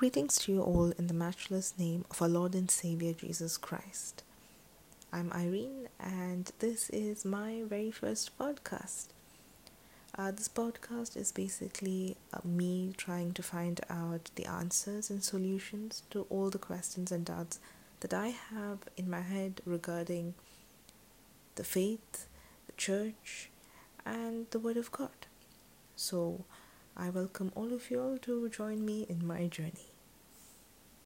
Greetings to you all in the matchless name of our Lord and Savior Jesus Christ. I'm Irene, and this is my very first podcast. Uh, this podcast is basically uh, me trying to find out the answers and solutions to all the questions and doubts that I have in my head regarding the faith, the church, and the Word of God. So, I welcome all of you all to join me in my journey.